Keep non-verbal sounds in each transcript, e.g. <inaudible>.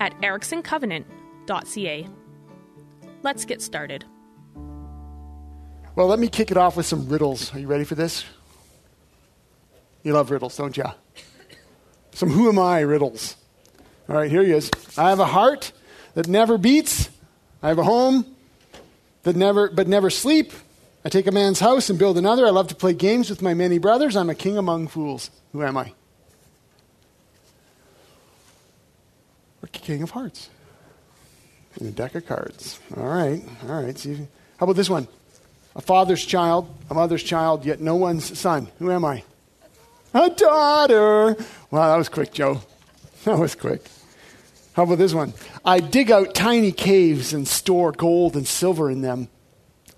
at ericksoncovenant.ca. Let's get started. Well, let me kick it off with some riddles. Are you ready for this? You love riddles, don't you? Some who am I riddles. All right, here he is. I have a heart that never beats. I have a home that never but never sleep. I take a man's house and build another. I love to play games with my many brothers. I'm a king among fools. Who am I? King of hearts. In a deck of cards. All right, all right. See, how about this one? A father's child, a mother's child, yet no one's son. Who am I? A daughter. Wow, that was quick, Joe. <laughs> That was quick. How about this one? I dig out tiny caves and store gold and silver in them.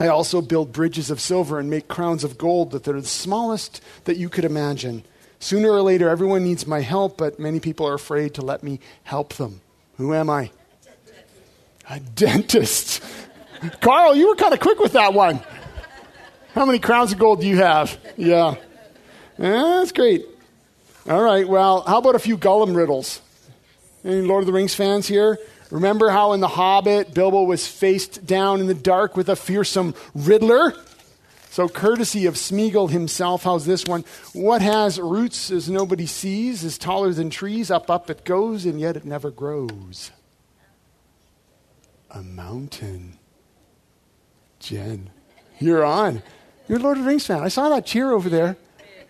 I also build bridges of silver and make crowns of gold that are the smallest that you could imagine. Sooner or later, everyone needs my help, but many people are afraid to let me help them. Who am I? A dentist. <laughs> Carl, you were kind of quick with that one. How many crowns of gold do you have? Yeah. yeah. That's great. All right, well, how about a few Gollum riddles? Any Lord of the Rings fans here? Remember how in The Hobbit, Bilbo was faced down in the dark with a fearsome Riddler? So, courtesy of Smeagol himself, how's this one? What has roots as nobody sees, is taller than trees, up, up it goes, and yet it never grows? A mountain. Jen, you're on. You're Lord of the Rings fan. I saw that cheer over there.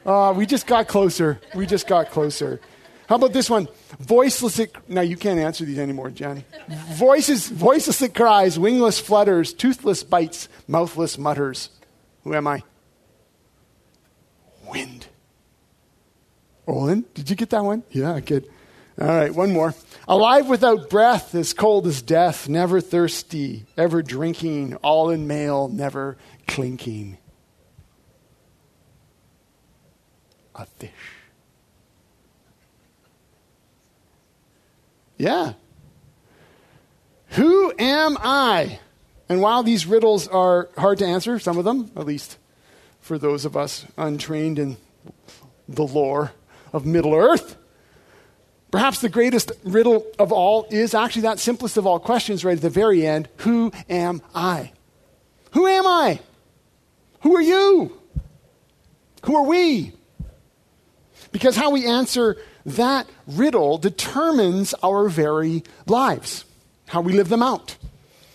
Uh, we just got closer. We just got closer. How about this one? Voiceless, now you can't answer these anymore, Johnny. Voices, voiceless it cries, wingless flutters, toothless bites, mouthless mutters. Who am I? Wind. Olin, did you get that one? Yeah, I good. All right, one more. Alive without breath, as cold as death, never thirsty, ever drinking, all in mail, never clinking. A fish. Yeah. Who am I? And while these riddles are hard to answer, some of them, at least for those of us untrained in the lore of Middle Earth, perhaps the greatest riddle of all is actually that simplest of all questions right at the very end Who am I? Who am I? Who are you? Who are we? Because how we answer that riddle determines our very lives, how we live them out.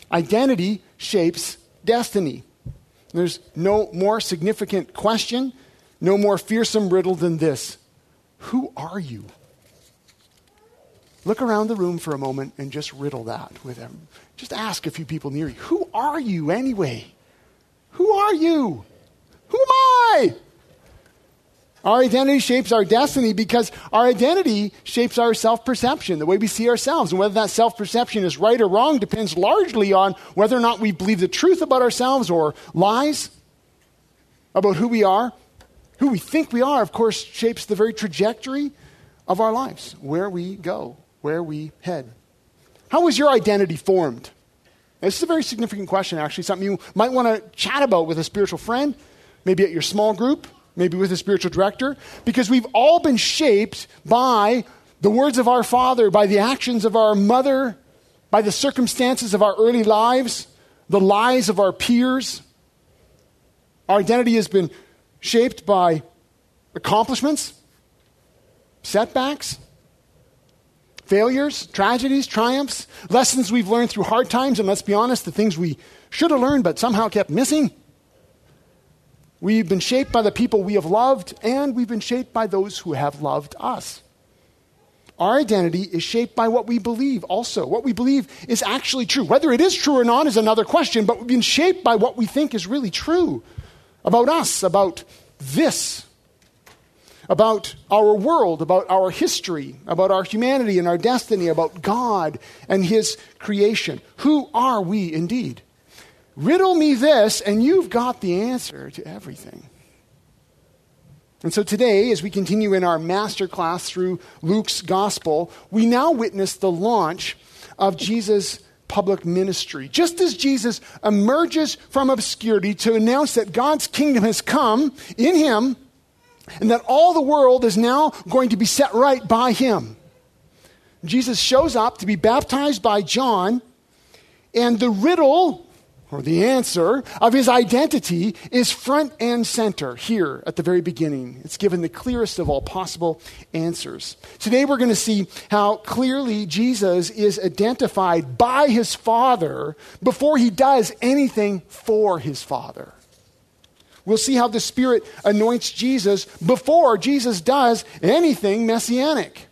Identity shapes destiny. There's no more significant question, no more fearsome riddle than this Who are you? Look around the room for a moment and just riddle that with them. Just ask a few people near you Who are you anyway? Who are you? Who am I? Our identity shapes our destiny because our identity shapes our self perception, the way we see ourselves. And whether that self perception is right or wrong depends largely on whether or not we believe the truth about ourselves or lies about who we are. Who we think we are, of course, shapes the very trajectory of our lives, where we go, where we head. How was your identity formed? This is a very significant question, actually, something you might want to chat about with a spiritual friend, maybe at your small group maybe with a spiritual director, because we've all been shaped by the words of our father, by the actions of our mother, by the circumstances of our early lives, the lies of our peers. Our identity has been shaped by accomplishments, setbacks, failures, tragedies, triumphs, lessons we've learned through hard times, and let's be honest, the things we should have learned but somehow kept missing. We've been shaped by the people we have loved, and we've been shaped by those who have loved us. Our identity is shaped by what we believe also. What we believe is actually true. Whether it is true or not is another question, but we've been shaped by what we think is really true about us, about this. about our world, about our history, about our humanity and our destiny, about God and His creation. Who are we indeed? Riddle me this, and you've got the answer to everything. And so today, as we continue in our master class through Luke's gospel, we now witness the launch of Jesus' public ministry. Just as Jesus emerges from obscurity to announce that God's kingdom has come in him and that all the world is now going to be set right by him. Jesus shows up to be baptized by John, and the riddle or the answer of his identity is front and center here at the very beginning. It's given the clearest of all possible answers. Today we're going to see how clearly Jesus is identified by his Father before he does anything for his Father. We'll see how the Spirit anoints Jesus before Jesus does anything messianic.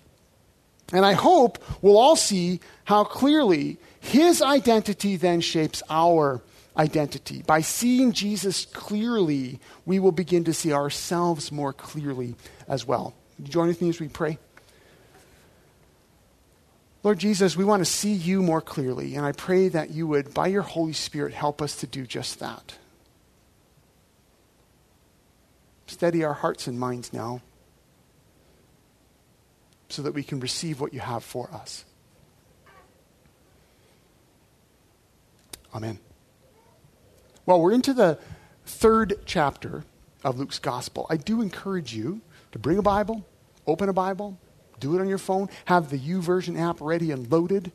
And I hope we'll all see how clearly his identity then shapes our identity. By seeing Jesus clearly, we will begin to see ourselves more clearly as well. You join with me as we pray? Lord Jesus, we want to see you more clearly, and I pray that you would, by your Holy Spirit, help us to do just that. Steady our hearts and minds now so that we can receive what you have for us. Amen. Well, we're into the third chapter of Luke's gospel. I do encourage you to bring a Bible, open a Bible, do it on your phone, have the YouVersion app ready and loaded.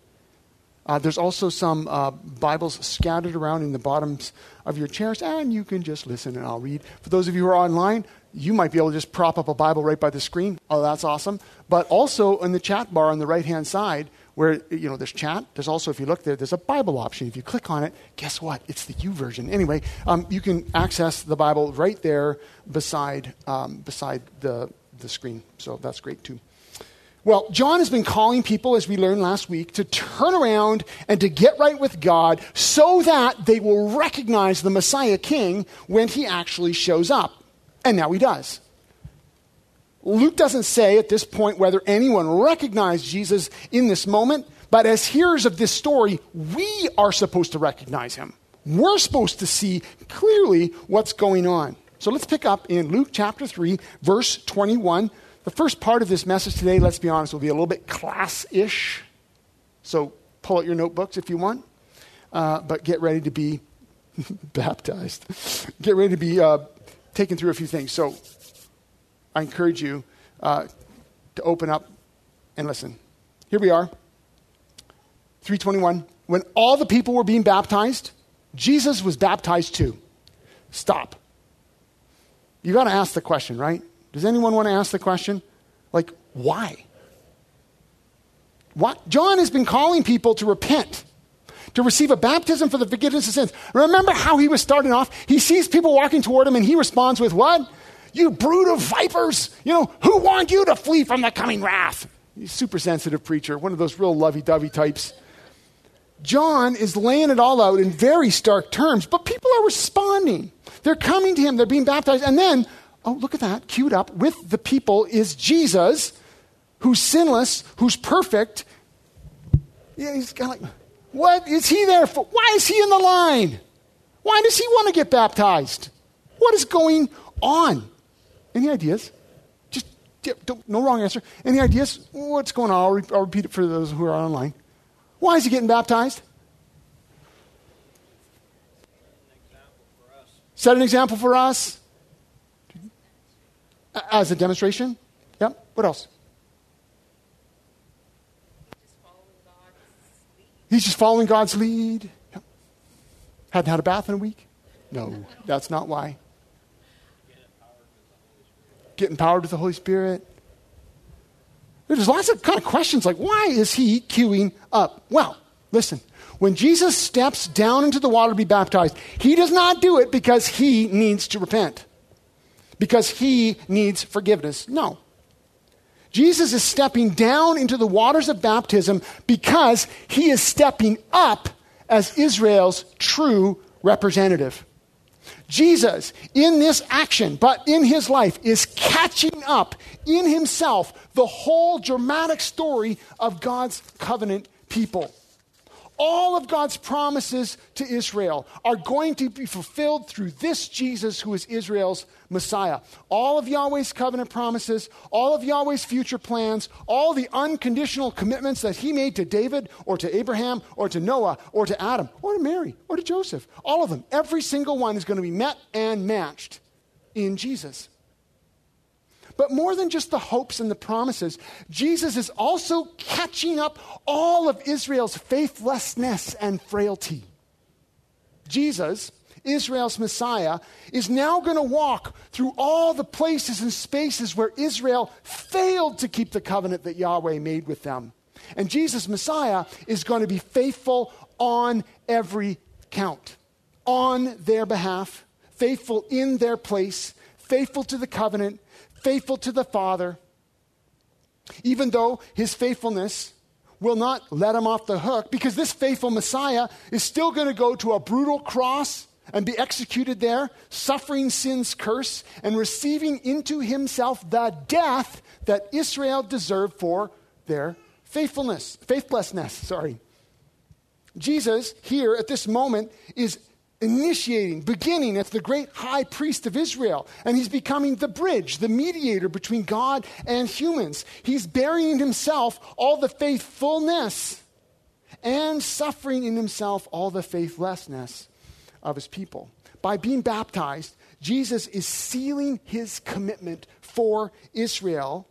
Uh, there's also some uh, Bibles scattered around in the bottoms of your chairs, and you can just listen and I'll read. For those of you who are online, you might be able to just prop up a Bible right by the screen. Oh, that's awesome. But also in the chat bar on the right hand side, where you know there's chat. There's also, if you look there, there's a Bible option. If you click on it, guess what? It's the YouVersion. Anyway, um, you can access the Bible right there beside um, beside the the screen. So that's great too. Well, John has been calling people, as we learned last week, to turn around and to get right with God so that they will recognize the Messiah King when he actually shows up. And now he does. Luke doesn't say at this point whether anyone recognized Jesus in this moment, but as hearers of this story, we are supposed to recognize him. We're supposed to see clearly what's going on. So let's pick up in Luke chapter 3, verse 21. The first part of this message today, let's be honest, will be a little bit class ish. So pull out your notebooks if you want, uh, but get ready to be <laughs> baptized. Get ready to be uh, taken through a few things. So I encourage you uh, to open up and listen. Here we are, 321. When all the people were being baptized, Jesus was baptized too. Stop. You got to ask the question, right? Does anyone want to ask the question? Like, why? What? John has been calling people to repent, to receive a baptism for the forgiveness of sins. Remember how he was starting off? He sees people walking toward him and he responds with what? You brood of vipers! You know, who warned you to flee from the coming wrath? He's super sensitive preacher, one of those real lovey dovey types. John is laying it all out in very stark terms, but people are responding. They're coming to him, they're being baptized, and then, oh, look at that, queued up with the people is Jesus, who's sinless, who's perfect. Yeah, he's kind of like, what is he there for? Why is he in the line? Why does he want to get baptized? What is going on? Any ideas? Just no wrong answer. Any ideas? What's going on? I'll, re- I'll repeat it for those who are online. Why is he getting baptized? Set an example for us. As a demonstration? Yep. What else? He's just following God's lead. Yep. Hadn't had a bath in a week? No, that's not why get empowered with the Holy Spirit. There's lots of kind of questions like, why is he queuing up? Well, listen, when Jesus steps down into the water to be baptized, he does not do it because he needs to repent, because he needs forgiveness. No. Jesus is stepping down into the waters of baptism because he is stepping up as Israel's true representative. Jesus, in this action, but in his life, is catching up in himself the whole dramatic story of God's covenant people all of God's promises to Israel are going to be fulfilled through this Jesus who is Israel's Messiah. All of Yahweh's covenant promises, all of Yahweh's future plans, all the unconditional commitments that he made to David or to Abraham or to Noah or to Adam or to Mary or to Joseph, all of them, every single one is going to be met and matched in Jesus. But more than just the hopes and the promises, Jesus is also catching up all of Israel's faithlessness and frailty. Jesus, Israel's Messiah, is now going to walk through all the places and spaces where Israel failed to keep the covenant that Yahweh made with them. And Jesus, Messiah, is going to be faithful on every count, on their behalf, faithful in their place, faithful to the covenant, faithful to the Father, even though his faithfulness will not let him off the hook, because this faithful Messiah is still going to go to a brutal cross and be executed there, suffering sin's curse and receiving into himself the death that Israel deserved for their faithfulness, faithlessness, sorry. Jesus here at this moment is initiating, beginning as the great high priest of Israel. And he's becoming the bridge, the mediator between God and humans. He's bearing in himself all the faithfulness and suffering in himself all the faithlessness of his people. By being baptized, Jesus is sealing his commitment for Israel.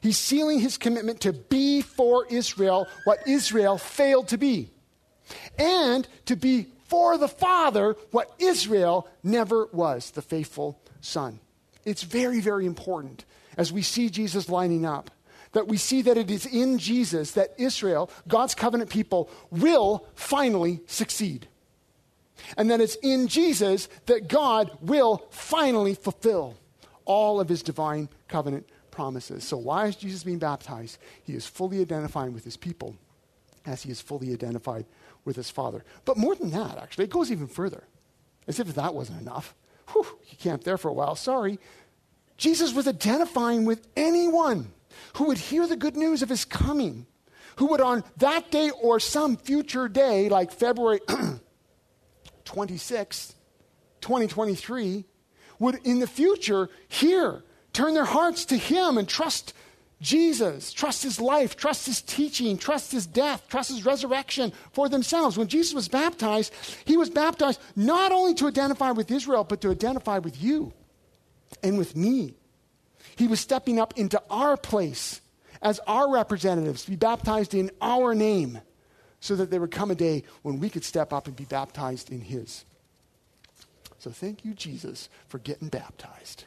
He's sealing his commitment to be for Israel what Israel failed to be, and to be for the Father what Israel never was the faithful Son. It's very, very important as we see Jesus lining up that we see that it is in Jesus that Israel, God's covenant people, will finally succeed. And that it's in Jesus that God will finally fulfill all of his divine covenant promises. So, why is Jesus being baptized? He is fully identifying with his people as he is fully identified with his father. But more than that, actually, it goes even further. As if that wasn't enough. Whew, you camped there for a while. Sorry. Jesus was identifying with anyone who would hear the good news of his coming, who would on that day or some future day, like February <clears throat> 26, 2023, would in the future hear, turn their hearts to him and trust Jesus, trust his life, trust his teaching, trust his death, trust his resurrection for themselves. When Jesus was baptized, he was baptized not only to identify with Israel, but to identify with you and with me. He was stepping up into our place as our representatives to be baptized in our name so that there would come a day when we could step up and be baptized in his. So thank you, Jesus, for getting baptized.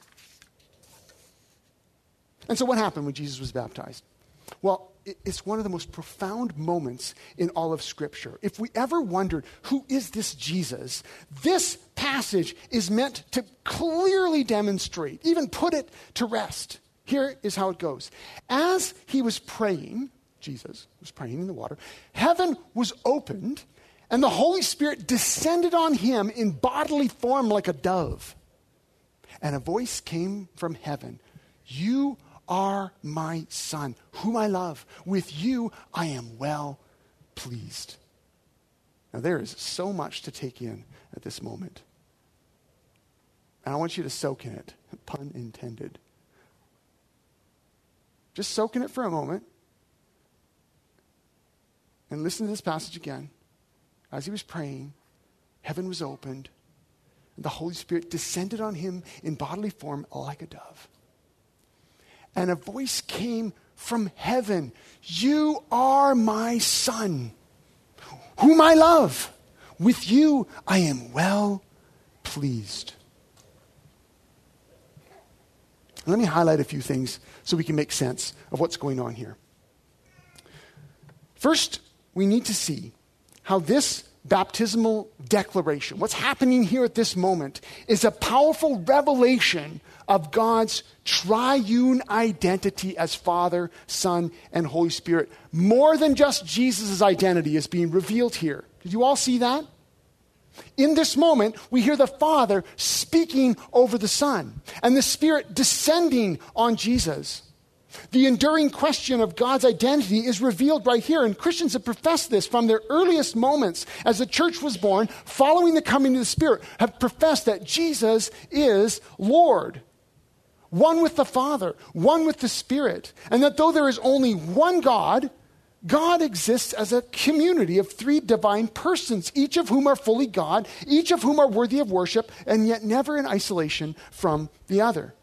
And so, what happened when Jesus was baptized? Well, it's one of the most profound moments in all of Scripture. If we ever wondered, who is this Jesus? This passage is meant to clearly demonstrate, even put it to rest. Here is how it goes. As he was praying, Jesus was praying in the water, heaven was opened, and the Holy Spirit descended on him in bodily form like a dove. And a voice came from heaven You are my son, whom I love. With you I am well pleased. Now, there is so much to take in at this moment. And I want you to soak in it, pun intended. Just soak in it for a moment and listen to this passage again. As he was praying, heaven was opened, and the Holy Spirit descended on him in bodily form like a dove and a voice came from heaven You are my son, whom I love. With you I am well pleased. Let me highlight a few things so we can make sense of what's going on here. First, we need to see how this baptismal declaration, what's happening here at this moment, is a powerful revelation of God's triune identity as Father, Son, and Holy Spirit. More than just Jesus' identity is being revealed here. Did you all see that? In this moment, we hear the Father speaking over the Son and the Spirit descending on Jesus. The enduring question of God's identity is revealed right here, and Christians have professed this from their earliest moments as the church was born, following the coming of the Spirit, have professed that Jesus is Lord, one with the Father, one with the Spirit, and that though there is only one God, God exists as a community of three divine persons, each of whom are fully God, each of whom are worthy of worship, and yet never in isolation from the other.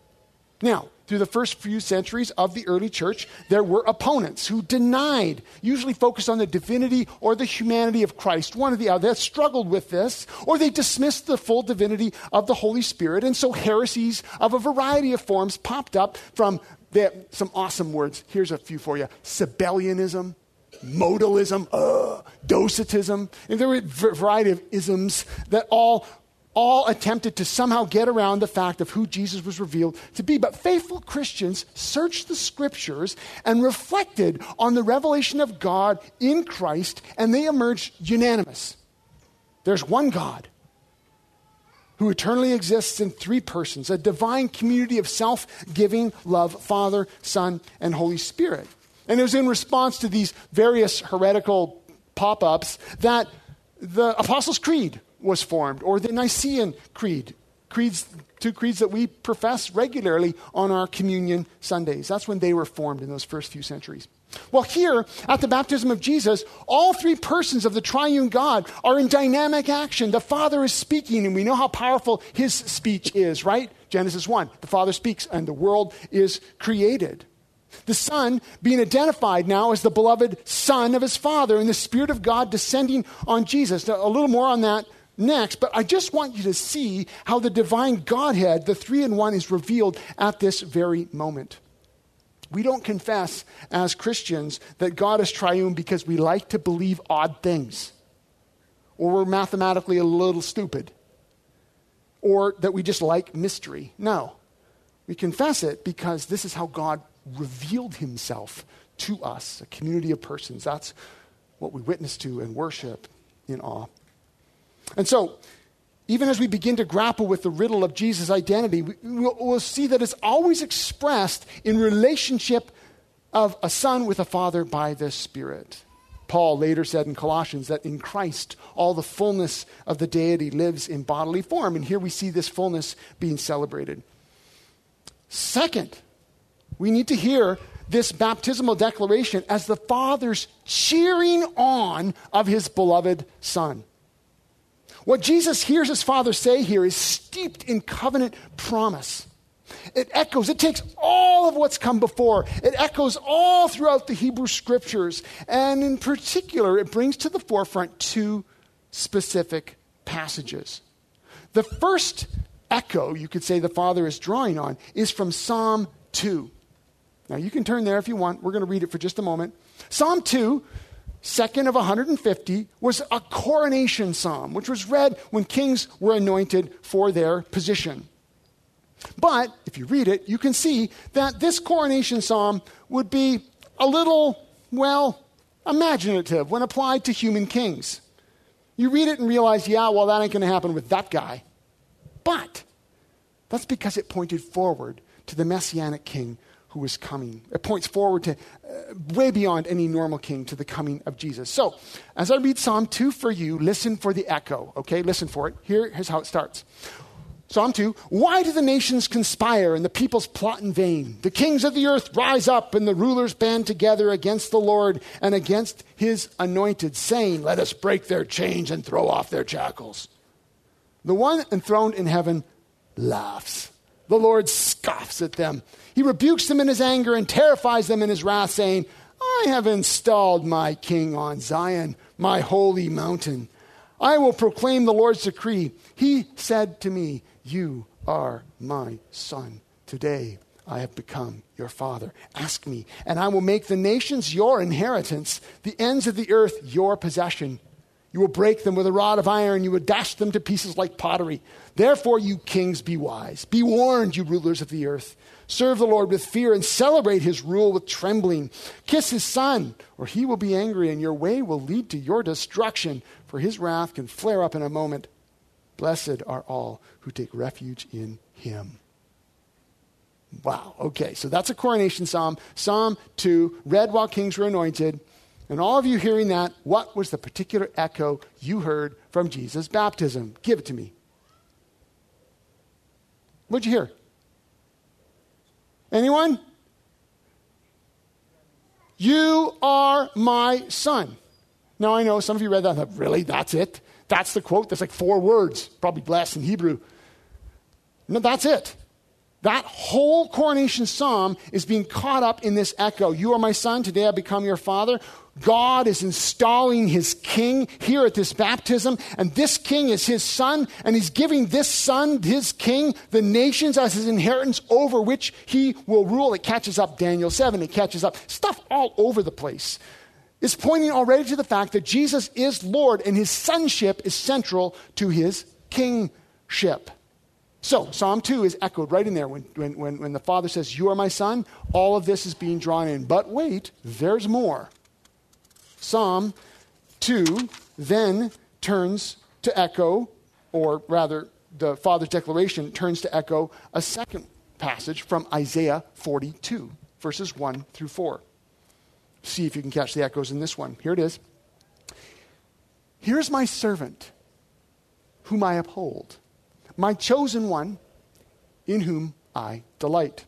Now, through the first few centuries of the early church, there were opponents who denied, usually focused on the divinity or the humanity of Christ, one or the other, that struggled with this, or they dismissed the full divinity of the Holy Spirit. And so heresies of a variety of forms popped up from some awesome words. Here's a few for you Sabellianism, modalism, uh, docetism. And there were a variety of isms that all all attempted to somehow get around the fact of who Jesus was revealed to be. But faithful Christians searched the scriptures and reflected on the revelation of God in Christ, and they emerged unanimous. There's one God who eternally exists in three persons, a divine community of self giving love, Father, Son, and Holy Spirit. And it was in response to these various heretical pop ups that the Apostles' Creed was formed, or the Nicene Creed, creeds, two creeds that we profess regularly on our communion Sundays. That's when they were formed in those first few centuries. Well, here at the baptism of Jesus, all three persons of the triune God are in dynamic action. The Father is speaking, and we know how powerful his speech is, right? Genesis 1. The Father speaks, and the world is created. The Son being identified now as the beloved Son of his Father, and the Spirit of God descending on Jesus. Now, a little more on that next, but I just want you to see how the divine Godhead, the three in one, is revealed at this very moment. We don't confess as Christians that God is triune because we like to believe odd things, or we're mathematically a little stupid, or that we just like mystery. No. We confess it because this is how God revealed himself to us, a community of persons. That's what we witness to and worship in awe. And so, even as we begin to grapple with the riddle of Jesus' identity, we'll, we'll see that it's always expressed in relationship of a son with a father by the Spirit. Paul later said in Colossians that in Christ all the fullness of the deity lives in bodily form. And here we see this fullness being celebrated. Second, we need to hear this baptismal declaration as the Father's cheering on of his beloved Son. What Jesus hears his Father say here is steeped in covenant promise. It echoes, it takes all of what's come before. It echoes all throughout the Hebrew scriptures. And in particular, it brings to the forefront two specific passages. The first echo, you could say the Father is drawing on, is from Psalm 2. Now, you can turn there if you want. We're going to read it for just a moment. Psalm 2 second of 150, was a coronation psalm, which was read when kings were anointed for their position. But if you read it, you can see that this coronation psalm would be a little, well, imaginative when applied to human kings. You read it and realize, yeah, well, that ain't going to happen with that guy. But that's because it pointed forward to the messianic king who was coming. It points forward to uh, way beyond any normal king to the coming of Jesus. So, as I read Psalm 2 for you, listen for the echo, okay? Listen for it. Here, here's how it starts. Psalm 2 Why do the nations conspire and the peoples plot in vain? The kings of the earth rise up and the rulers band together against the Lord and against his anointed, saying, Let us break their chains and throw off their shackles. The one enthroned in heaven laughs. The Lord scoffs at them. He rebukes them in his anger and terrifies them in his wrath, saying, I have installed my king on Zion, my holy mountain. I will proclaim the Lord's decree. He said to me, You are my son. Today I have become your father. Ask me, and I will make the nations your inheritance, the ends of the earth your possession. You will break them with a rod of iron. You will dash them to pieces like pottery. Therefore, you kings, be wise. Be warned, you rulers of the earth. Serve the Lord with fear and celebrate his rule with trembling. Kiss his son, or he will be angry, and your way will lead to your destruction, for his wrath can flare up in a moment. Blessed are all who take refuge in him. Wow. Okay, so that's a coronation psalm. Psalm 2, read while kings were anointed. And all of you hearing that, what was the particular echo you heard from Jesus' baptism? Give it to me. What'd you hear? Anyone? You are my son. Now, I know some of you read that. Thought, really? That's it? That's the quote? That's like four words, probably blessed in Hebrew. No, that's it. That whole coronation psalm is being caught up in this echo. You are my son, today I become your father. God is installing his king here at this baptism, and this king is his son, and he's giving this son, his king, the nations as his inheritance over which he will rule. It catches up Daniel 7, it catches up stuff all over the place. It's pointing already to the fact that Jesus is Lord, and his sonship is central to his kingship. So, Psalm 2 is echoed right in there when, when, when, the Father says, You are my son. All of this is being drawn in. But wait, there's more. Psalm 2 then turns to echo, or rather, the Father's declaration turns to echo a second passage from Isaiah 42, verses 1 through 4. See if you can catch the echoes in this one. Here it is. Here's my servant, whom I uphold, my chosen one, in whom I delight.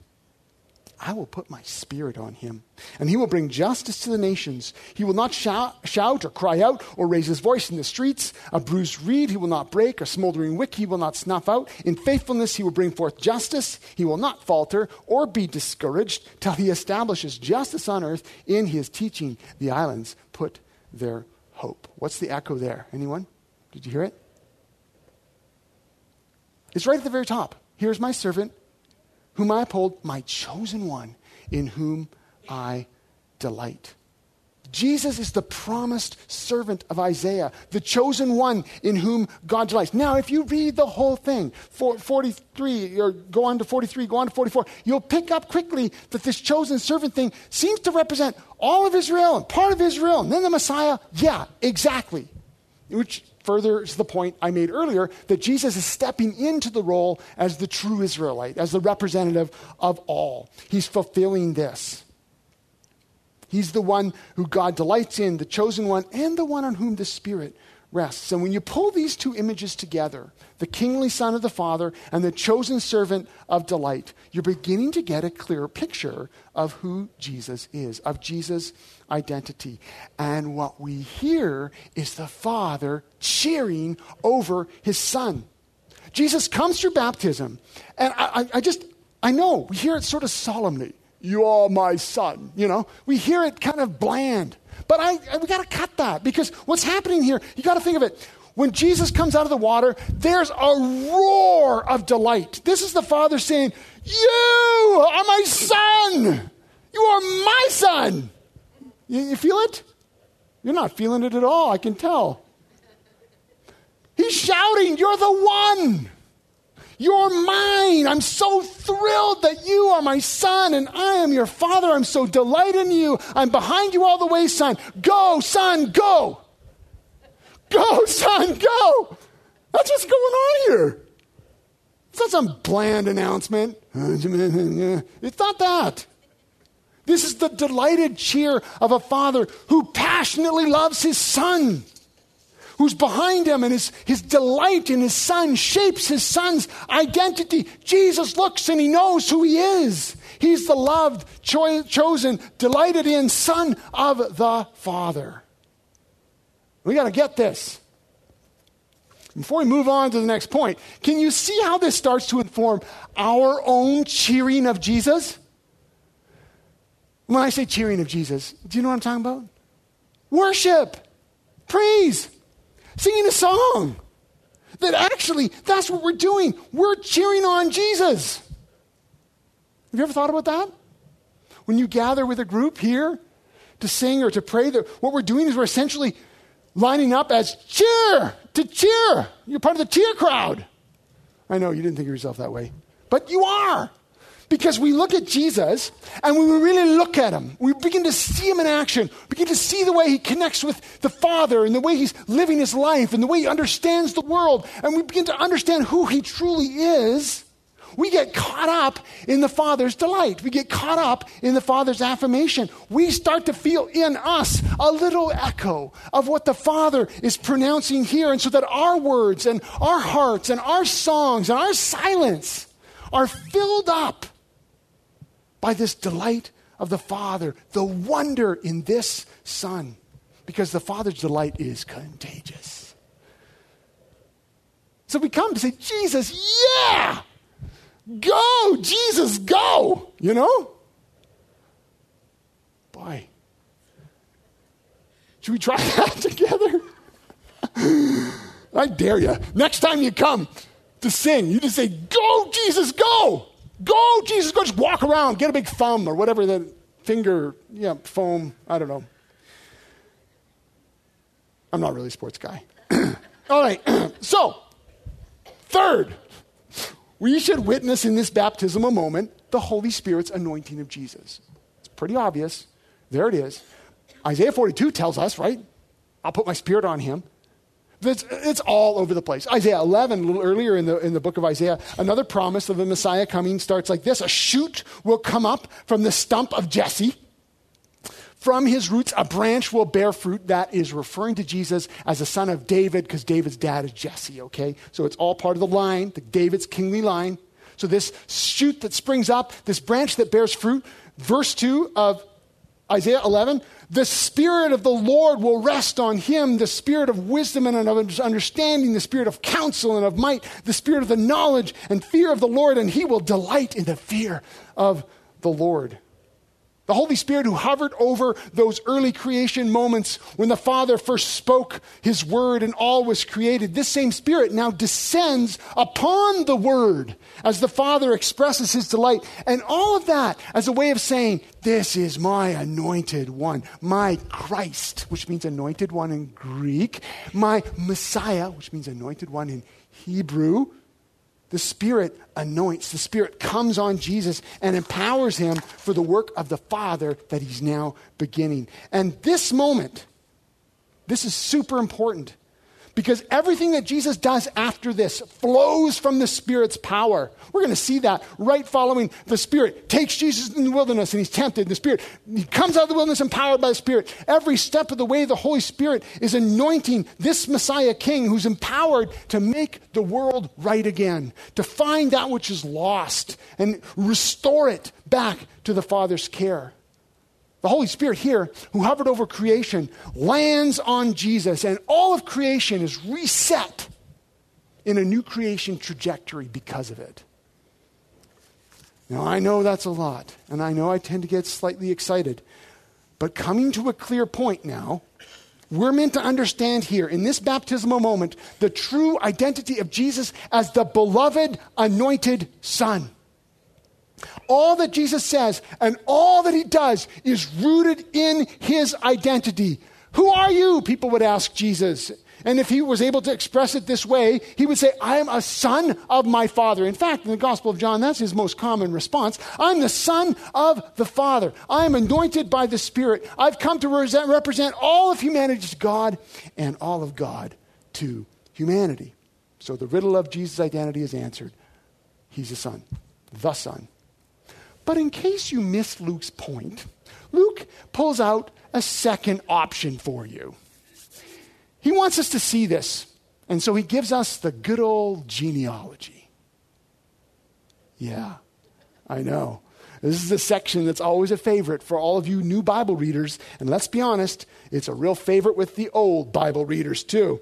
I will put my spirit on him, and he will bring justice to the nations. He will not shout, shout, or cry out or raise his voice in the streets. A bruised reed he will not break, a smoldering wick he will not snuff out. In faithfulness he will bring forth justice. He will not falter or be discouraged till he establishes justice on earth. In his teaching, the islands put their hope. What's the echo there? Anyone? Did you hear it? It's right at the very top. Here's my servant whom I uphold, my chosen one, in whom I delight. Jesus is the promised servant of Isaiah, the chosen one in whom God delights. Now, if you read the whole thing, 43, or go on to 43, go on to 44, you'll pick up quickly that this chosen servant thing seems to represent all of Israel and part of Israel, and then the Messiah. Yeah, exactly. Which furthers the point I made earlier that Jesus is stepping into the role as the true Israelite, as the representative of all. He's fulfilling this. He's the one who God delights in, the chosen one, and the one on whom the Spirit rests. And when you pull these two images together, the kingly son of the Father and the chosen servant of delight, you're beginning to get a clearer picture of who Jesus is, of Jesus' identity. And what we hear is the Father cheering over his Son. Jesus comes through baptism, and I, I, I just, I know, we hear it sort of solemnly. You are my son, you know? We hear it kind of bland. But I, I we got to cut that because what's happening here, you got to think of it. When Jesus comes out of the water, there's a roar of delight. This is the Father saying, You are my son. You are my son. You, you feel it? You're not feeling it at all, I can tell. He's shouting, You're the one. You're mine. I'm so thrilled that you are my son and I am your father. I'm so delighted in you. I'm behind you all the way, son. Go, son, go. Go, son, go. That's what's going on here. It's not some bland announcement. It's not that. This is the delighted cheer of a father who passionately loves his son, who's behind him, and his, his delight in his son shapes his son's identity. Jesus looks and he knows who he is. He's the loved, cho- chosen, delighted in son of the Father. We got to get this. Before we move on to the next point, can you see how this starts to inform our own cheering of Jesus? When I say cheering of Jesus, do you know what I'm talking about? Worship, praise, singing a song. That actually, that's what we're doing. We're cheering on Jesus. Have you ever thought about that? When you gather with a group here to sing or to pray, that what we're doing is we're essentially lining up as cheer to cheer. You're part of the cheer crowd. I know you didn't think of yourself that way, but you are. Because we look at Jesus and when we really look at him, we begin to see him in action, we begin to see the way he connects with the Father and the way he's living his life and the way he understands the world, and we begin to understand who he truly is. We get caught up in the Father's delight. We get caught up in the Father's affirmation. We start to feel in us a little echo of what the Father is pronouncing here. And so that our words and our hearts and our songs and our silence are filled up by this delight of the Father, the wonder in this Son, because the Father's delight is contagious. So we come to say, Jesus, yeah! Go, Jesus, go! You know? Boy. Should we try <laughs> that together? I dare you. Next time you come to sing, you just say, Go, Jesus, go! Go, Jesus, go. Just walk around, get a big thumb or whatever the finger, yeah, foam, I don't know. I'm not really a sports guy. <clears throat> All right, <clears throat> so, third, we should witness in this baptismal moment the Holy Spirit's anointing of Jesus. It's pretty obvious. There it is. Isaiah 42 tells us, right? I'll put my spirit on him. It's, it's, all over the place. Isaiah 11, a little earlier in the, in the book of Isaiah, another promise of the Messiah coming starts like this A shoot will come up from the stump of Jesse. From his roots, a branch will bear fruit. That is referring to Jesus as a son of David because David's dad is Jesse, okay? So it's all part of the line, the David's kingly line. So this shoot that springs up, this branch that bears fruit, verse 2 of Isaiah 11, the Spirit of the Lord will rest on him, the Spirit of wisdom and of understanding, the Spirit of counsel and of might, the Spirit of the knowledge and fear of the Lord, and he will delight in the fear of the Lord. The Holy Spirit who hovered over those early creation moments when the Father first spoke His word and all was created, this same Spirit now descends upon the Word as the Father expresses His delight. And all of that as a way of saying, This is my anointed one, my Christ, which means anointed one in Greek, my Messiah, which means anointed one in Hebrew. The Spirit anoints, the Spirit comes on Jesus and empowers him for the work of the Father that he's now beginning. And this moment, this is super important because everything that Jesus does after this flows from the Spirit's power. We're going to see that right following the Spirit takes Jesus in the wilderness and he's tempted. The Spirit, he comes out of the wilderness empowered by the Spirit. Every step of the way, the Holy Spirit is anointing this Messiah King who's empowered to make the world right again, to find that which is lost and restore it back to the Father's care. The Holy Spirit here, who hovered over creation, lands on Jesus, and all of creation is reset in a new creation trajectory because of it. Now, I know that's a lot, and I know I tend to get slightly excited. But coming to a clear point now, we're meant to understand here in this baptismal moment the true identity of Jesus as the beloved, anointed Son. All that Jesus says and all that he does is rooted in his identity. Who are you? People would ask Jesus. And if he was able to express it this way, he would say, I am a son of my father. In fact, in the Gospel of John, that's his most common response. I'm the son of the Father. I am anointed by the Spirit. I've come to represent all of humanity to God and all of God to humanity. So the riddle of Jesus' identity is answered. He's a son, the son but in case you missed Luke's point, Luke pulls out a second option for you. He wants us to see this, and so he gives us the good old genealogy. Yeah, I know. This is a section that's always a favorite for all of you new Bible readers, and let's be honest, it's a real favorite with the old Bible readers too.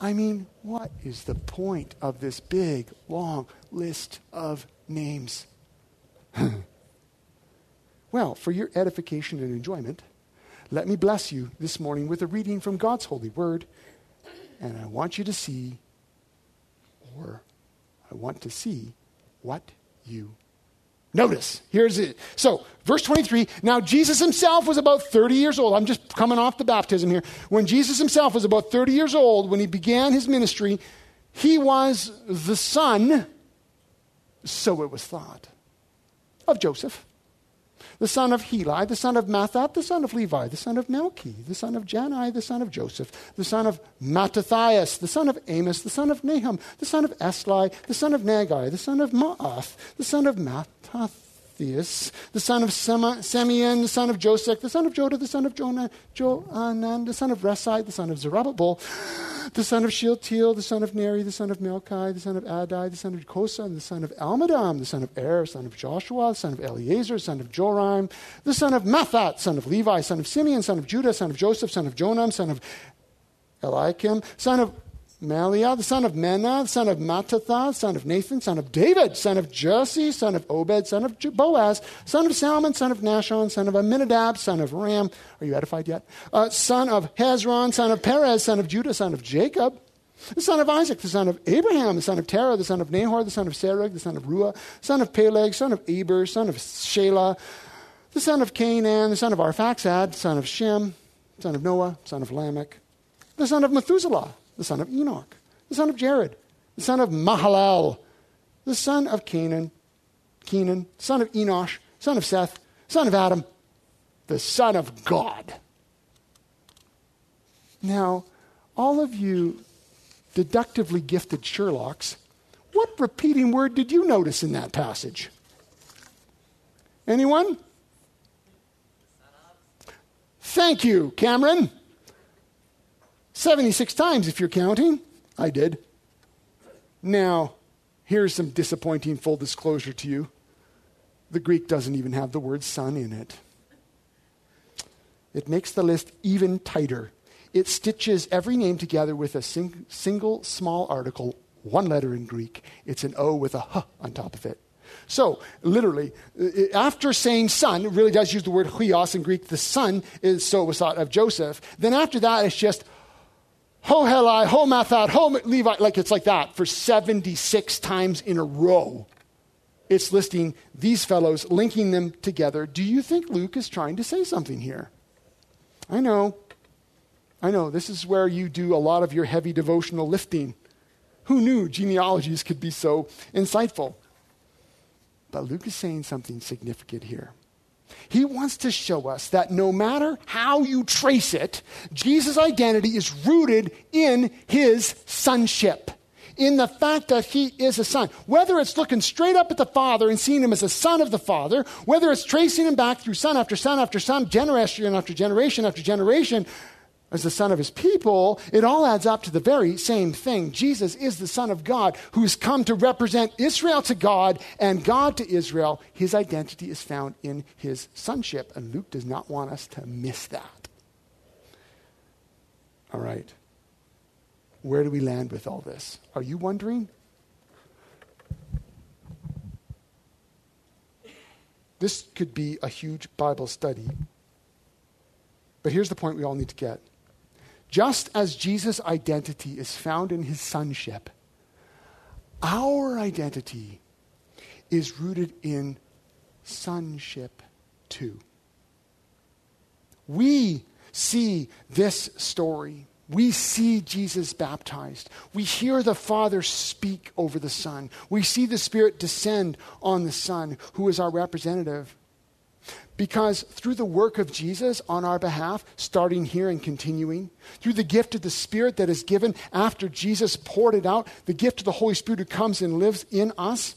I mean, what is the point of this big, long list of names? <clears throat> well, for your edification and enjoyment, let me bless you this morning with a reading from God's holy word. And I want you to see, or I want to see what you notice. Here's it. So, verse 23 Now, Jesus himself was about 30 years old. I'm just coming off the baptism here. When Jesus himself was about 30 years old, when he began his ministry, he was the Son, so it was thought of Joseph, the son of Heli, the son of Matthat, the son of Levi, the son of Melchi, the son of Jannai, the son of Joseph, the son of Mattathias, the son of Amos, the son of Nahum, the son of Esli, the son of Naggai, the son of Maath, the son of Mattathias, the son of Simeon, the son of Joseph, the son of Joda, the son of Jonah, Joanan, the son of Resai, the son of Zerubbabel, the son of Shealtiel, the son of Neri, the son of Melchi, the son of Adai, the son of Kosa, and the son of Elmadam, the son of Er, son of Joshua, the son of Eleazar, son of Joram, the son of Matthat, son of Levi, son of Simeon, son of Judah, son of Joseph, son of Jonam, son of Eliakim, son of Maliah, the son of Menah, the son of Mattatha, son of Nathan, son of David, son of Jesse, son of Obed, son of Boaz, son of Salmon, son of Nahshon, son of Amminadab, son of Ram. Are you edified yet? Uh, son of Hezron, son of Perez, son of Judah, son of Jacob. The son of Isaac, the son of Abraham, the son of Terah, the son of Nahor, the son of Serug, the son of Ruah, son of Peleg, son of Eber, son of Shelah, the son of Canaan, the son of Arphaxad, son of Shem, son of Noah, son of Lamech, the son of Methuselah, the son of Enoch, the son of Jared, the son of Mahalalel, the son of Canaan, Kenan, son of Enosh, son of Seth, son of Adam, the son of God. Now, all of you deductively gifted Sherlocks, what repeating word did you notice in that passage? Anyone? Thank you, Cameron. 76 times if you're counting. I did. Now, here's some disappointing full disclosure to you. The Greek doesn't even have the word son in it. It makes the list even tighter. It stitches every name together with a sing- single small article, one letter in Greek. It's an O with a H on top of it. So, literally, uh, uh, after saying son, it really does use the word huios in Greek. The son is so it was thought of Joseph. Then after that, it's just Ho Heli, Ho Mathat, Ho Levi, like it's like that for 76 times in a row. It's listing these fellows, linking them together. Do you think Luke is trying to say something here? I know. I know. This is where you do a lot of your heavy devotional lifting. Who knew genealogies could be so insightful? But Luke is saying something significant here. He wants to show us that no matter how you trace it, Jesus' identity is rooted in his sonship, in the fact that he is a son. Whether it's looking straight up at the Father and seeing him as a son of the Father, whether it's tracing him back through son after son after son, generation after generation after generation, as the son of his people, it all adds up to the very same thing. Jesus is the son of God who's come to represent Israel to God and God to Israel. His identity is found in his sonship, and Luke does not want us to miss that. All right. Where do we land with all this? Are you wondering? This could be a huge Bible study. But here's the point we all need to get. Just as Jesus' identity is found in his sonship, our identity is rooted in sonship too. We see this story. We see Jesus baptized. We hear the Father speak over the Son. We see the Spirit descend on the Son, who is our representative. Because through the work of Jesus on our behalf, starting here and continuing, through the gift of the Spirit that is given after Jesus poured it out, the gift of the Holy Spirit who comes and lives in us,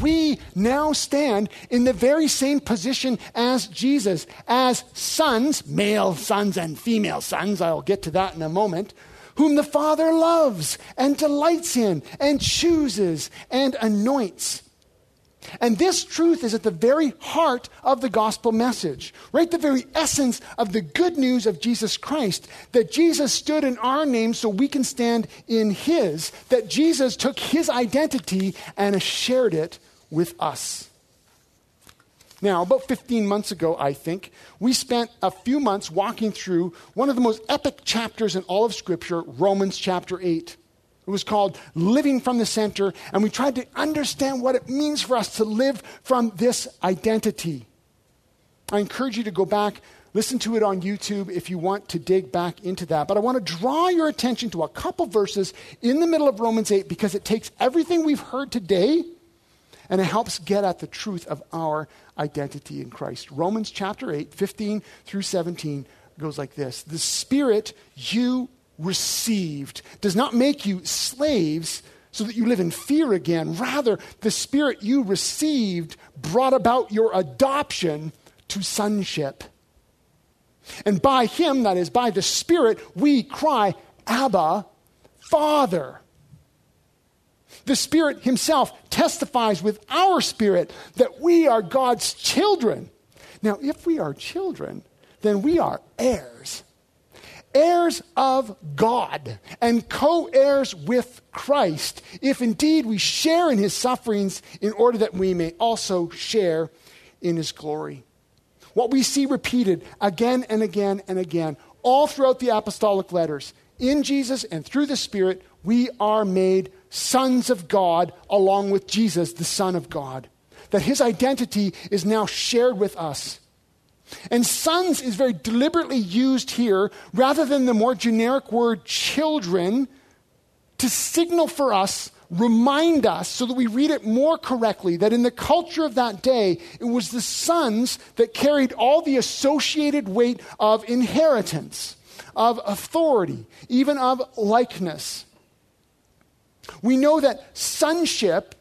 we now stand in the very same position as Jesus, as sons, male sons and female sons, I'll get to that in a moment, whom the Father loves and delights in and chooses and anoints. And this truth is at the very heart of the gospel message, right? The very essence of the good news of Jesus Christ that Jesus stood in our name so we can stand in his, that Jesus took his identity and shared it with us. Now, about 15 months ago, I think, we spent a few months walking through one of the most epic chapters in all of Scripture, Romans chapter 8. It was called Living from the Center, and we tried to understand what it means for us to live from this identity. I encourage you to go back, listen to it on YouTube if you want to dig back into that. But I want to draw your attention to a couple verses in the middle of Romans 8 because it takes everything we've heard today And it helps get at the truth of our identity in Christ. Romans chapter 8, 15 through 17 goes like this The Spirit you received does not make you slaves so that you live in fear again. Rather, the Spirit you received brought about your adoption to sonship. And by Him, that is, by the Spirit, we cry, Abba, Father. The Spirit Himself testifies with our spirit that we are God's children. Now, if we are children, then we are heirs. Heirs of God and co heirs with Christ, if indeed we share in his sufferings in order that we may also share in his glory. What we see repeated again and again and again, all throughout the apostolic letters, in Jesus and through the Spirit, we are made sons of God along with Jesus, the Son of God. That his identity is now shared with us. And sons is very deliberately used here rather than the more generic word children to signal for us, remind us, so that we read it more correctly, that in the culture of that day, it was the sons that carried all the associated weight of inheritance, of authority, even of likeness. We know that sonship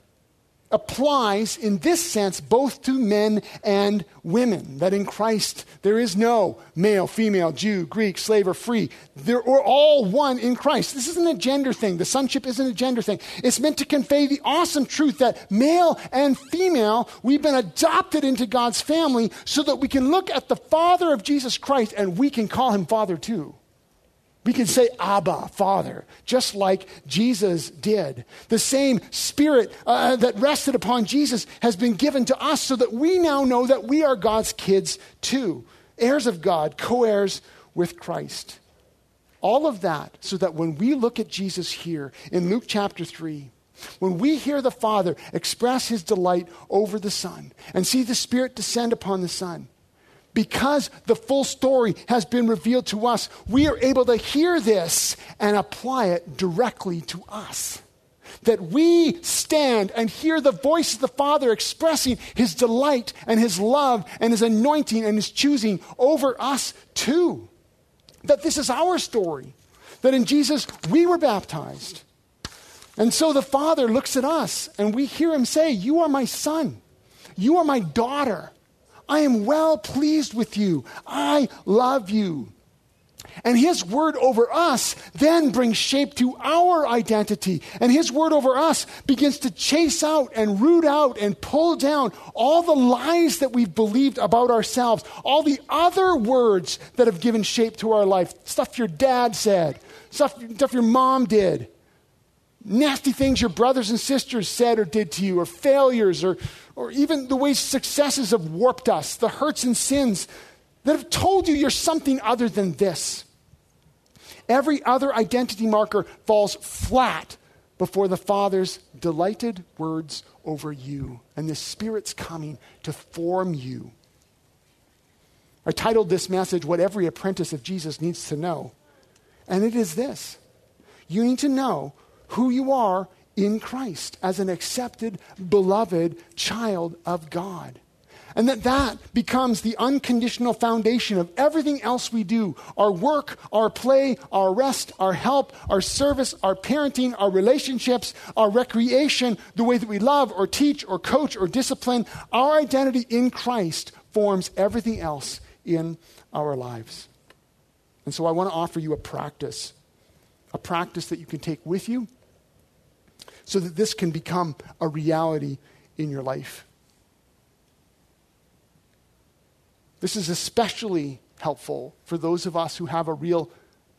applies in this sense both to men and women. That in Christ there is no male, female, Jew, Greek, slave, or free. They're all one in Christ. This isn't a gender thing. The sonship isn't a gender thing. It's meant to convey the awesome truth that male and female, we've been adopted into God's family so that we can look at the Father of Jesus Christ and we can call him Father too. We can say, Abba, Father, just like Jesus did. The same Spirit uh, that rested upon Jesus has been given to us so that we now know that we are God's kids too, heirs of God, co heirs with Christ. All of that so that when we look at Jesus here in Luke chapter 3, when we hear the Father express his delight over the Son and see the Spirit descend upon the Son, because the full story has been revealed to us, we are able to hear this and apply it directly to us. That we stand and hear the voice of the Father expressing his delight and his love and his anointing and his choosing over us too. That this is our story. That in Jesus we were baptized. And so the Father looks at us and we hear him say, You are my son. You are my daughter. I am well pleased with you. I love you. And his word over us then brings shape to our identity. And his word over us begins to chase out and root out and pull down all the lies that we've believed about ourselves, all the other words that have given shape to our life stuff your dad said, stuff, stuff your mom did, nasty things your brothers and sisters said or did to you, or failures, or, or even the ways successes have warped us, the hurts and sins that have told you you're something other than this. Every other identity marker falls flat before the Father's delighted words over you, and the Spirit's coming to form you. I titled this message, What Every Apprentice of Jesus Needs to Know. And it is this you need to know who you are in Christ as an accepted, beloved child of God. And that that becomes the unconditional foundation of everything else we do our work, our play, our rest, our help, our service, our parenting, our relationships, our recreation, the way that we love or teach or coach or discipline. Our identity in Christ forms everything else in our lives. And so I want to offer you a practice, a practice that you can take with you so that this can become a reality in your life. This is especially helpful for those of us who have a real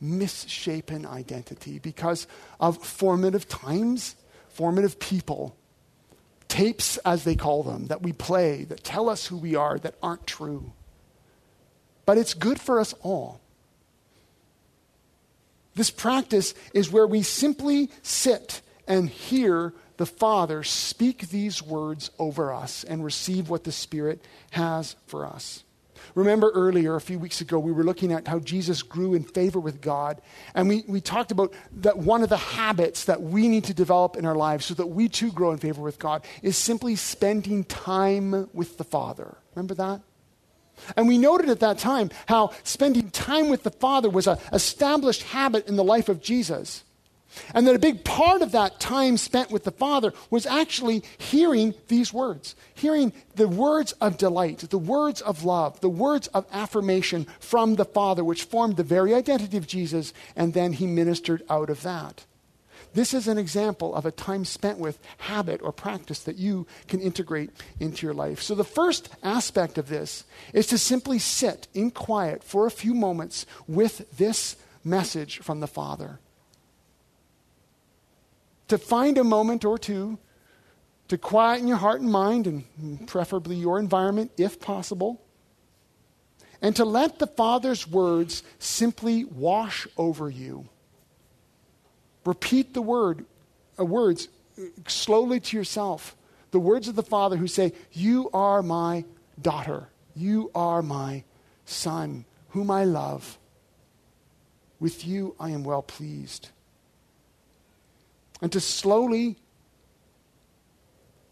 misshapen identity because of formative times, formative people, tapes, as they call them, that we play that tell us who we are that aren't true. But it's good for us all. This practice is where we simply sit and hear the Father speak these words over us and receive what the Spirit has for us. Remember earlier, a few weeks ago, we were looking at how Jesus grew in favor with God. And we, we talked about that one of the habits that we need to develop in our lives so that we too grow in favor with God is simply spending time with the Father. Remember that? And we noted at that time how spending time with the Father was an established habit in the life of Jesus. And that a big part of that time spent with the Father was actually hearing these words, hearing the words of delight, the words of love, the words of affirmation from the Father, which formed the very identity of Jesus, and then he ministered out of that. This is an example of a time spent with habit or practice that you can integrate into your life. So, the first aspect of this is to simply sit in quiet for a few moments with this message from the Father. To find a moment or two to quieten your heart and mind, and preferably your environment if possible, and to let the Father's words simply wash over you. Repeat the word, uh, words slowly to yourself. The words of the Father who say, You are my daughter. You are my son, whom I love. With you I am well pleased. And to slowly,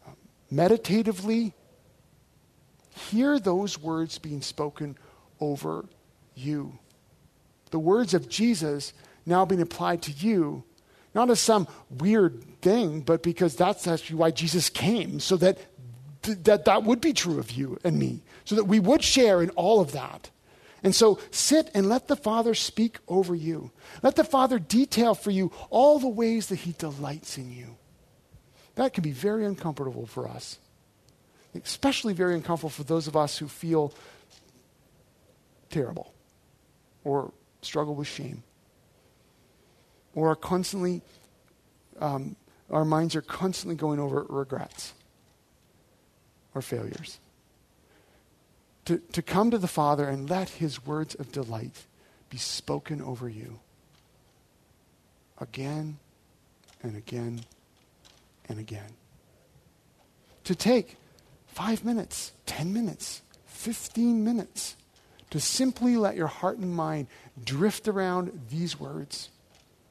um, meditatively hear those words being spoken over you. The words of Jesus now being applied to you not as some weird thing, but because that's actually why Jesus came, so that th- that, that would be true of you and me, so that we would share in all of that. And so sit and let the Father speak over you. Let the Father detail for you all the ways that He delights in you. That can be very uncomfortable for us, especially very uncomfortable for those of us who feel terrible or struggle with shame or are constantly, um, our minds are constantly going over regrets or failures. To, to come to the Father and let His words of delight be spoken over you again and again and again. To take five minutes, 10 minutes, 15 minutes to simply let your heart and mind drift around these words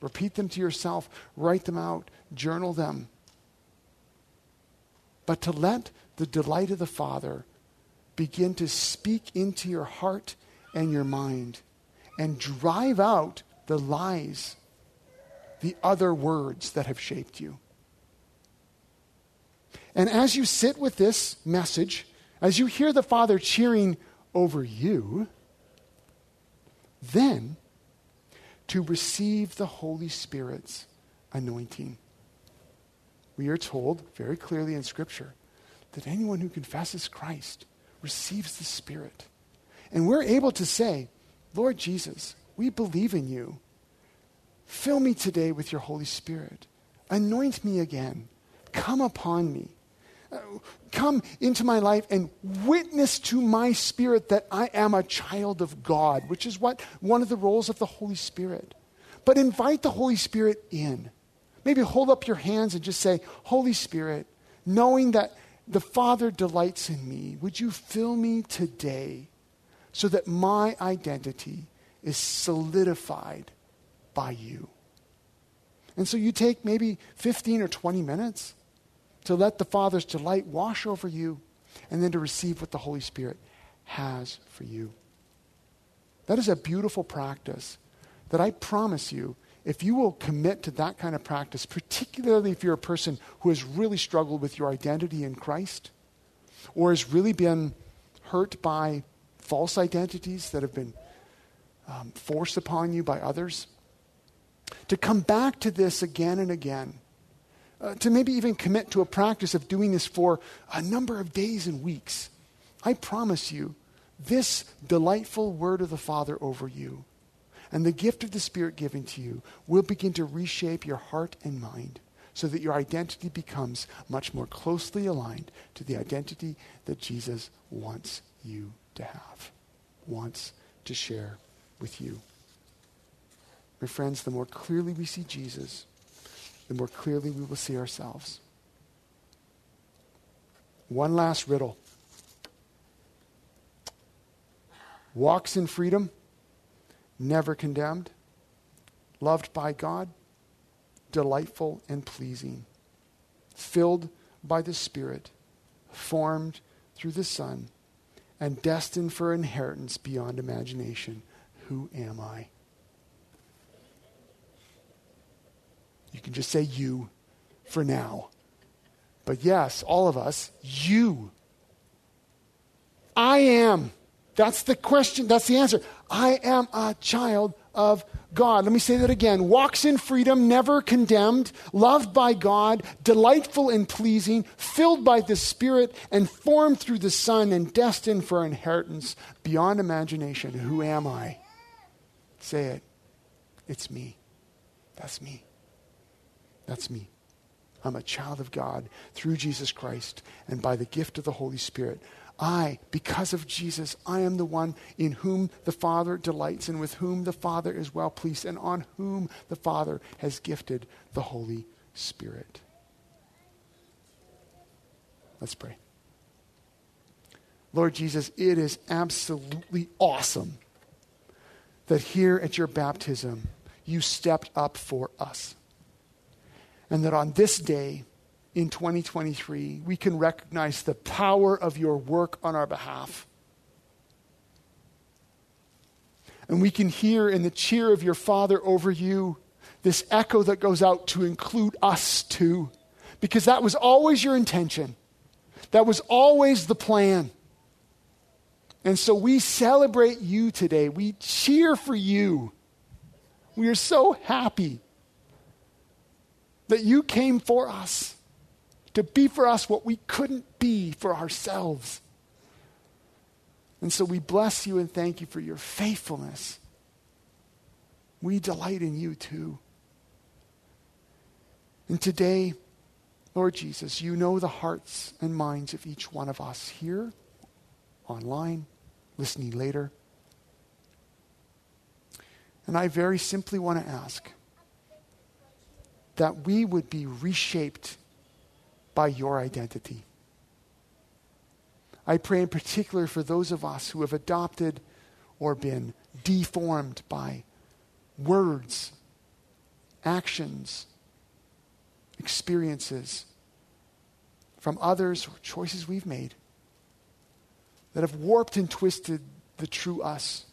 Repeat them to yourself, write them out, journal them. But to let the delight of the Father begin to speak into your heart and your mind and drive out the lies, the other words that have shaped you. And as you sit with this message, as you hear the Father cheering over you, then to receive the Holy Spirit's anointing. We are told very clearly in Scripture that anyone who confesses Christ receives the Spirit. And we're able to say, Lord Jesus, we believe in you. Fill me today with your Holy Spirit. Anoint me again. Come upon me uh, come into my life and witness to my spirit that I am a child of God, which is what one of the roles of the Holy Spirit. But invite the Holy Spirit in. Maybe hold up your hands and just say, Holy Spirit, knowing that the Father delights in me, would you fill me today so that my identity is solidified by you? And so you take maybe 15 or 20 minutes to let the Father's delight wash over you, and then to receive what the Holy Spirit has for you. That is a beautiful practice that I promise you, if you will commit to that kind of practice, particularly if you're a person who has really struggled with your identity in Christ, or has really been hurt by false identities that have been um, forced upon you by others, to come back to this again and again uh, to maybe even commit to a practice of doing this for a number of days and weeks, I promise you, this delightful word of the Father over you and the gift of the Spirit given to you will begin to reshape your heart and mind so that your identity becomes much more closely aligned to the identity that Jesus wants you to have, wants to share with you. My friends, the more clearly we see Jesus, the more clearly we will see ourselves. One last riddle. walks in freedom, never condemned, loved by God, delightful and pleasing, filled by the Spirit, formed through the Son, and destined for inheritance beyond imagination. Who am I? You can just say you for now. But yes, all of us, you. I am. That's the question. That's the answer. I am a child of God. Let me say that again. Walks in freedom, never condemned, loved by God, delightful and pleasing, filled by the Spirit, and formed through the Son, and destined for inheritance beyond imagination. Who am I? Say it. It's me. That's me. That's me. I'm a child of God through Jesus Christ and by the gift of the Holy Spirit. I, because of Jesus, I am the one in whom the Father delights and with whom the Father is well pleased and on whom the Father has gifted the Holy Spirit. Let's pray. Lord Jesus, it is absolutely awesome that here at your baptism, you stepped up for us. And that on this day, in 2023, we can recognize the power of your work on our behalf. And we can hear in the cheer of your Father over you this echo that goes out to include us too, because that was always your intention. That was always the plan. And so we celebrate you today. We cheer for you. We are so happy that you came for us to be for us what we couldn't be for ourselves. And so we bless you and thank you for your faithfulness. We delight in you too. And today, Lord Jesus, you know the hearts and minds of each one of us here, online, listening later. And I very simply want to ask that we would be reshaped by your identity. I pray in particular for those of us who have adopted or been deformed by words, actions, experiences from others or choices we've made that have warped and twisted the true us.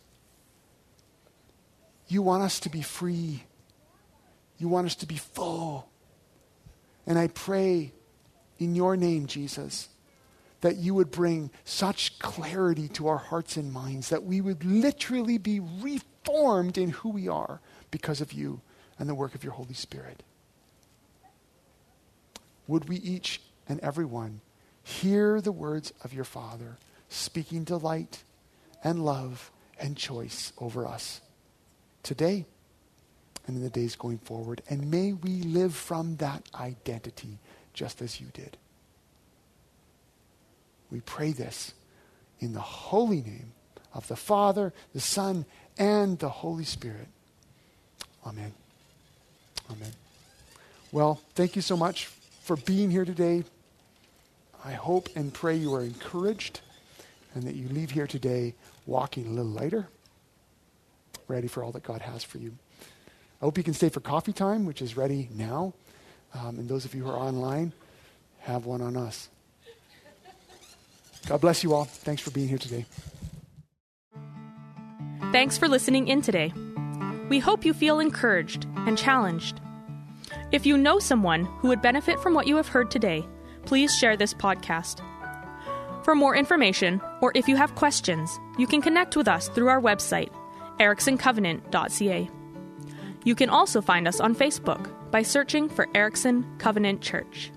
You want us to be free. You want us to be full. And I pray in your name, Jesus, that you would bring such clarity to our hearts and minds that we would literally be reformed in who we are because of you and the work of your Holy Spirit. Would we each and every one hear the words of your Father speaking delight and love and choice over us today and in the days going forward? And may we live from that identity just as you did. We pray this in the holy name of the Father, the Son, and the Holy Spirit. Amen. Amen. Well, thank you so much for being here today. I hope and pray you are encouraged and that you leave here today walking a little lighter, ready for all that God has for you. I hope you can stay for coffee time, which is ready now. Um, and those of you who are online, have one on us. God bless you all. Thanks for being here today. Thanks for listening in today. We hope you feel encouraged and challenged. If you know someone who would benefit from what you have heard today, please share this podcast. For more information, or if you have questions, you can connect with us through our website, ericksoncovenant.ca. You can also find us on Facebook by searching for Erickson Covenant Church.